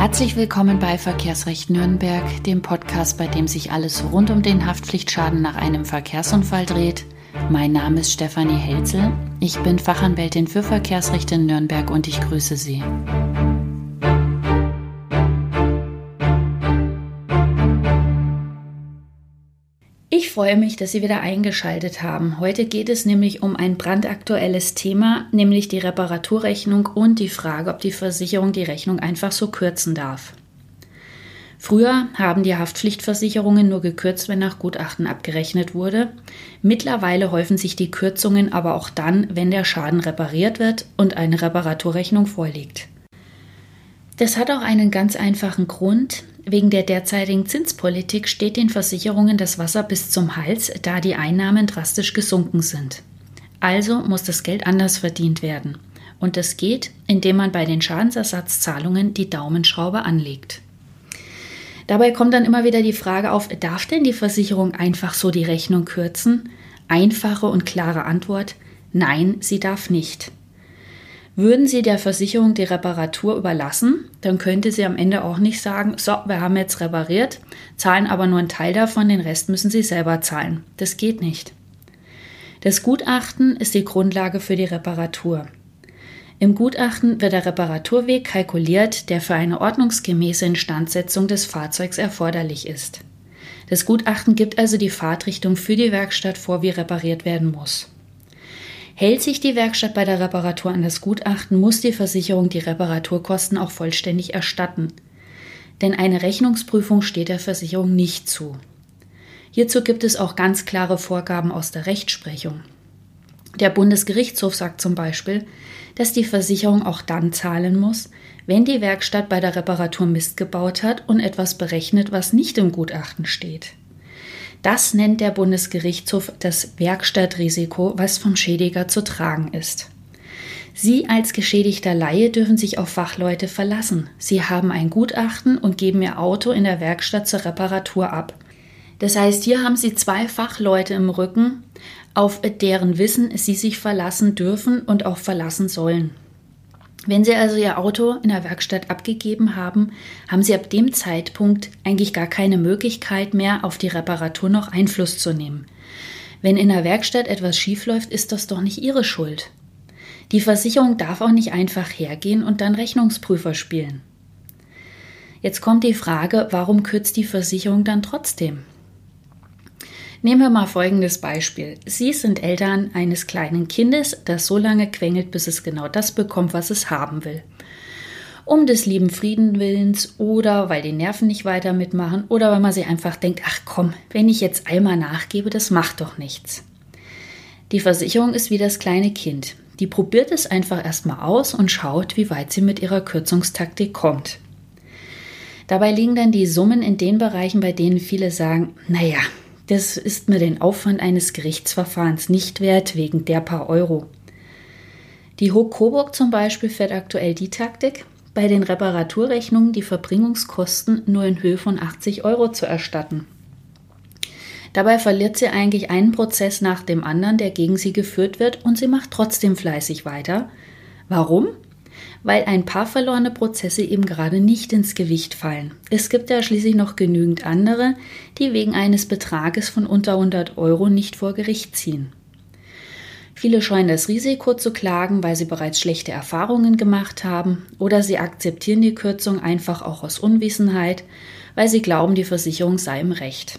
Herzlich willkommen bei Verkehrsrecht Nürnberg, dem Podcast, bei dem sich alles rund um den Haftpflichtschaden nach einem Verkehrsunfall dreht. Mein Name ist Stefanie Helzel. Ich bin Fachanwältin für Verkehrsrecht in Nürnberg und ich grüße Sie. Ich freue mich, dass Sie wieder eingeschaltet haben. Heute geht es nämlich um ein brandaktuelles Thema, nämlich die Reparaturrechnung und die Frage, ob die Versicherung die Rechnung einfach so kürzen darf. Früher haben die Haftpflichtversicherungen nur gekürzt, wenn nach Gutachten abgerechnet wurde. Mittlerweile häufen sich die Kürzungen aber auch dann, wenn der Schaden repariert wird und eine Reparaturrechnung vorliegt. Das hat auch einen ganz einfachen Grund. Wegen der derzeitigen Zinspolitik steht den Versicherungen das Wasser bis zum Hals, da die Einnahmen drastisch gesunken sind. Also muss das Geld anders verdient werden. Und das geht, indem man bei den Schadensersatzzahlungen die Daumenschraube anlegt. Dabei kommt dann immer wieder die Frage auf, darf denn die Versicherung einfach so die Rechnung kürzen? Einfache und klare Antwort, nein, sie darf nicht. Würden Sie der Versicherung die Reparatur überlassen, dann könnte sie am Ende auch nicht sagen, so, wir haben jetzt repariert, zahlen aber nur einen Teil davon, den Rest müssen Sie selber zahlen. Das geht nicht. Das Gutachten ist die Grundlage für die Reparatur. Im Gutachten wird der Reparaturweg kalkuliert, der für eine ordnungsgemäße Instandsetzung des Fahrzeugs erforderlich ist. Das Gutachten gibt also die Fahrtrichtung für die Werkstatt vor, wie repariert werden muss. Hält sich die Werkstatt bei der Reparatur an das Gutachten, muss die Versicherung die Reparaturkosten auch vollständig erstatten. Denn eine Rechnungsprüfung steht der Versicherung nicht zu. Hierzu gibt es auch ganz klare Vorgaben aus der Rechtsprechung. Der Bundesgerichtshof sagt zum Beispiel, dass die Versicherung auch dann zahlen muss, wenn die Werkstatt bei der Reparatur Mist gebaut hat und etwas berechnet, was nicht im Gutachten steht. Das nennt der Bundesgerichtshof das Werkstattrisiko, was vom Schädiger zu tragen ist. Sie als geschädigter Laie dürfen sich auf Fachleute verlassen. Sie haben ein Gutachten und geben Ihr Auto in der Werkstatt zur Reparatur ab. Das heißt, hier haben Sie zwei Fachleute im Rücken, auf deren Wissen Sie sich verlassen dürfen und auch verlassen sollen. Wenn Sie also Ihr Auto in der Werkstatt abgegeben haben, haben Sie ab dem Zeitpunkt eigentlich gar keine Möglichkeit mehr, auf die Reparatur noch Einfluss zu nehmen. Wenn in der Werkstatt etwas schiefläuft, ist das doch nicht Ihre Schuld. Die Versicherung darf auch nicht einfach hergehen und dann Rechnungsprüfer spielen. Jetzt kommt die Frage, warum kürzt die Versicherung dann trotzdem? Nehmen wir mal folgendes Beispiel. Sie sind Eltern eines kleinen Kindes, das so lange quengelt, bis es genau das bekommt, was es haben will. Um des lieben Friedenwillens oder weil die Nerven nicht weiter mitmachen oder weil man sich einfach denkt, ach komm, wenn ich jetzt einmal nachgebe, das macht doch nichts. Die Versicherung ist wie das kleine Kind. Die probiert es einfach erstmal aus und schaut, wie weit sie mit ihrer Kürzungstaktik kommt. Dabei liegen dann die Summen in den Bereichen, bei denen viele sagen, naja, das ist mir den Aufwand eines Gerichtsverfahrens nicht wert wegen der paar Euro. Die Hoch Coburg zum Beispiel fährt aktuell die Taktik, bei den Reparaturrechnungen die Verbringungskosten nur in Höhe von 80 Euro zu erstatten. Dabei verliert sie eigentlich einen Prozess nach dem anderen, der gegen sie geführt wird, und sie macht trotzdem fleißig weiter. Warum? Weil ein paar verlorene Prozesse eben gerade nicht ins Gewicht fallen. Es gibt ja schließlich noch genügend andere, die wegen eines Betrages von unter 100 Euro nicht vor Gericht ziehen. Viele scheuen das Risiko zu klagen, weil sie bereits schlechte Erfahrungen gemacht haben, oder sie akzeptieren die Kürzung einfach auch aus Unwissenheit, weil sie glauben, die Versicherung sei im Recht.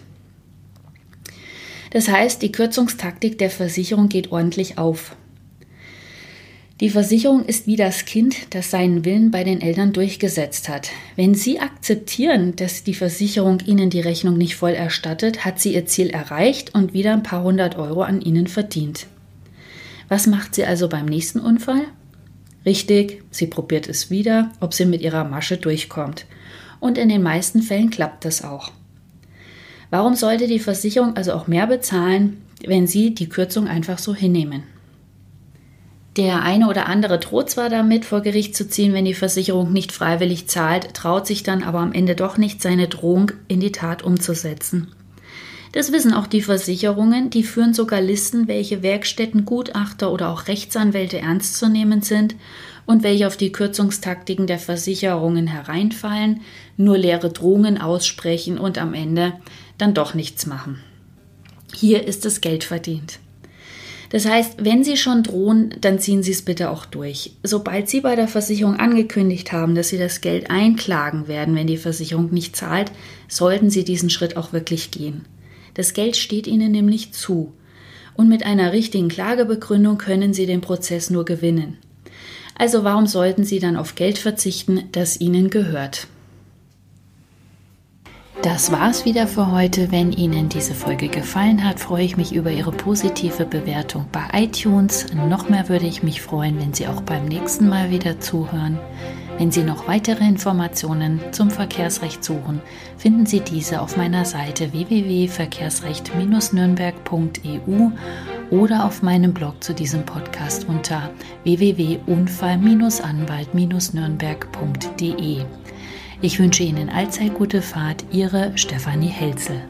Das heißt, die Kürzungstaktik der Versicherung geht ordentlich auf. Die Versicherung ist wie das Kind, das seinen Willen bei den Eltern durchgesetzt hat. Wenn Sie akzeptieren, dass die Versicherung Ihnen die Rechnung nicht voll erstattet, hat sie ihr Ziel erreicht und wieder ein paar hundert Euro an Ihnen verdient. Was macht sie also beim nächsten Unfall? Richtig, sie probiert es wieder, ob sie mit ihrer Masche durchkommt. Und in den meisten Fällen klappt das auch. Warum sollte die Versicherung also auch mehr bezahlen, wenn Sie die Kürzung einfach so hinnehmen? Der eine oder andere droht zwar damit, vor Gericht zu ziehen, wenn die Versicherung nicht freiwillig zahlt, traut sich dann aber am Ende doch nicht, seine Drohung in die Tat umzusetzen. Das wissen auch die Versicherungen, die führen sogar Listen, welche Werkstätten, Gutachter oder auch Rechtsanwälte ernst zu nehmen sind und welche auf die Kürzungstaktiken der Versicherungen hereinfallen, nur leere Drohungen aussprechen und am Ende dann doch nichts machen. Hier ist das Geld verdient. Das heißt, wenn Sie schon drohen, dann ziehen Sie es bitte auch durch. Sobald Sie bei der Versicherung angekündigt haben, dass Sie das Geld einklagen werden, wenn die Versicherung nicht zahlt, sollten Sie diesen Schritt auch wirklich gehen. Das Geld steht Ihnen nämlich zu. Und mit einer richtigen Klagebegründung können Sie den Prozess nur gewinnen. Also warum sollten Sie dann auf Geld verzichten, das Ihnen gehört? Das war's wieder für heute. Wenn Ihnen diese Folge gefallen hat, freue ich mich über Ihre positive Bewertung bei iTunes. Noch mehr würde ich mich freuen, wenn Sie auch beim nächsten Mal wieder zuhören. Wenn Sie noch weitere Informationen zum Verkehrsrecht suchen, finden Sie diese auf meiner Seite www.verkehrsrecht-nürnberg.eu oder auf meinem Blog zu diesem Podcast unter www.unfall-anwalt-nürnberg.de. Ich wünsche Ihnen allzeit gute Fahrt, Ihre Stefanie Helzel.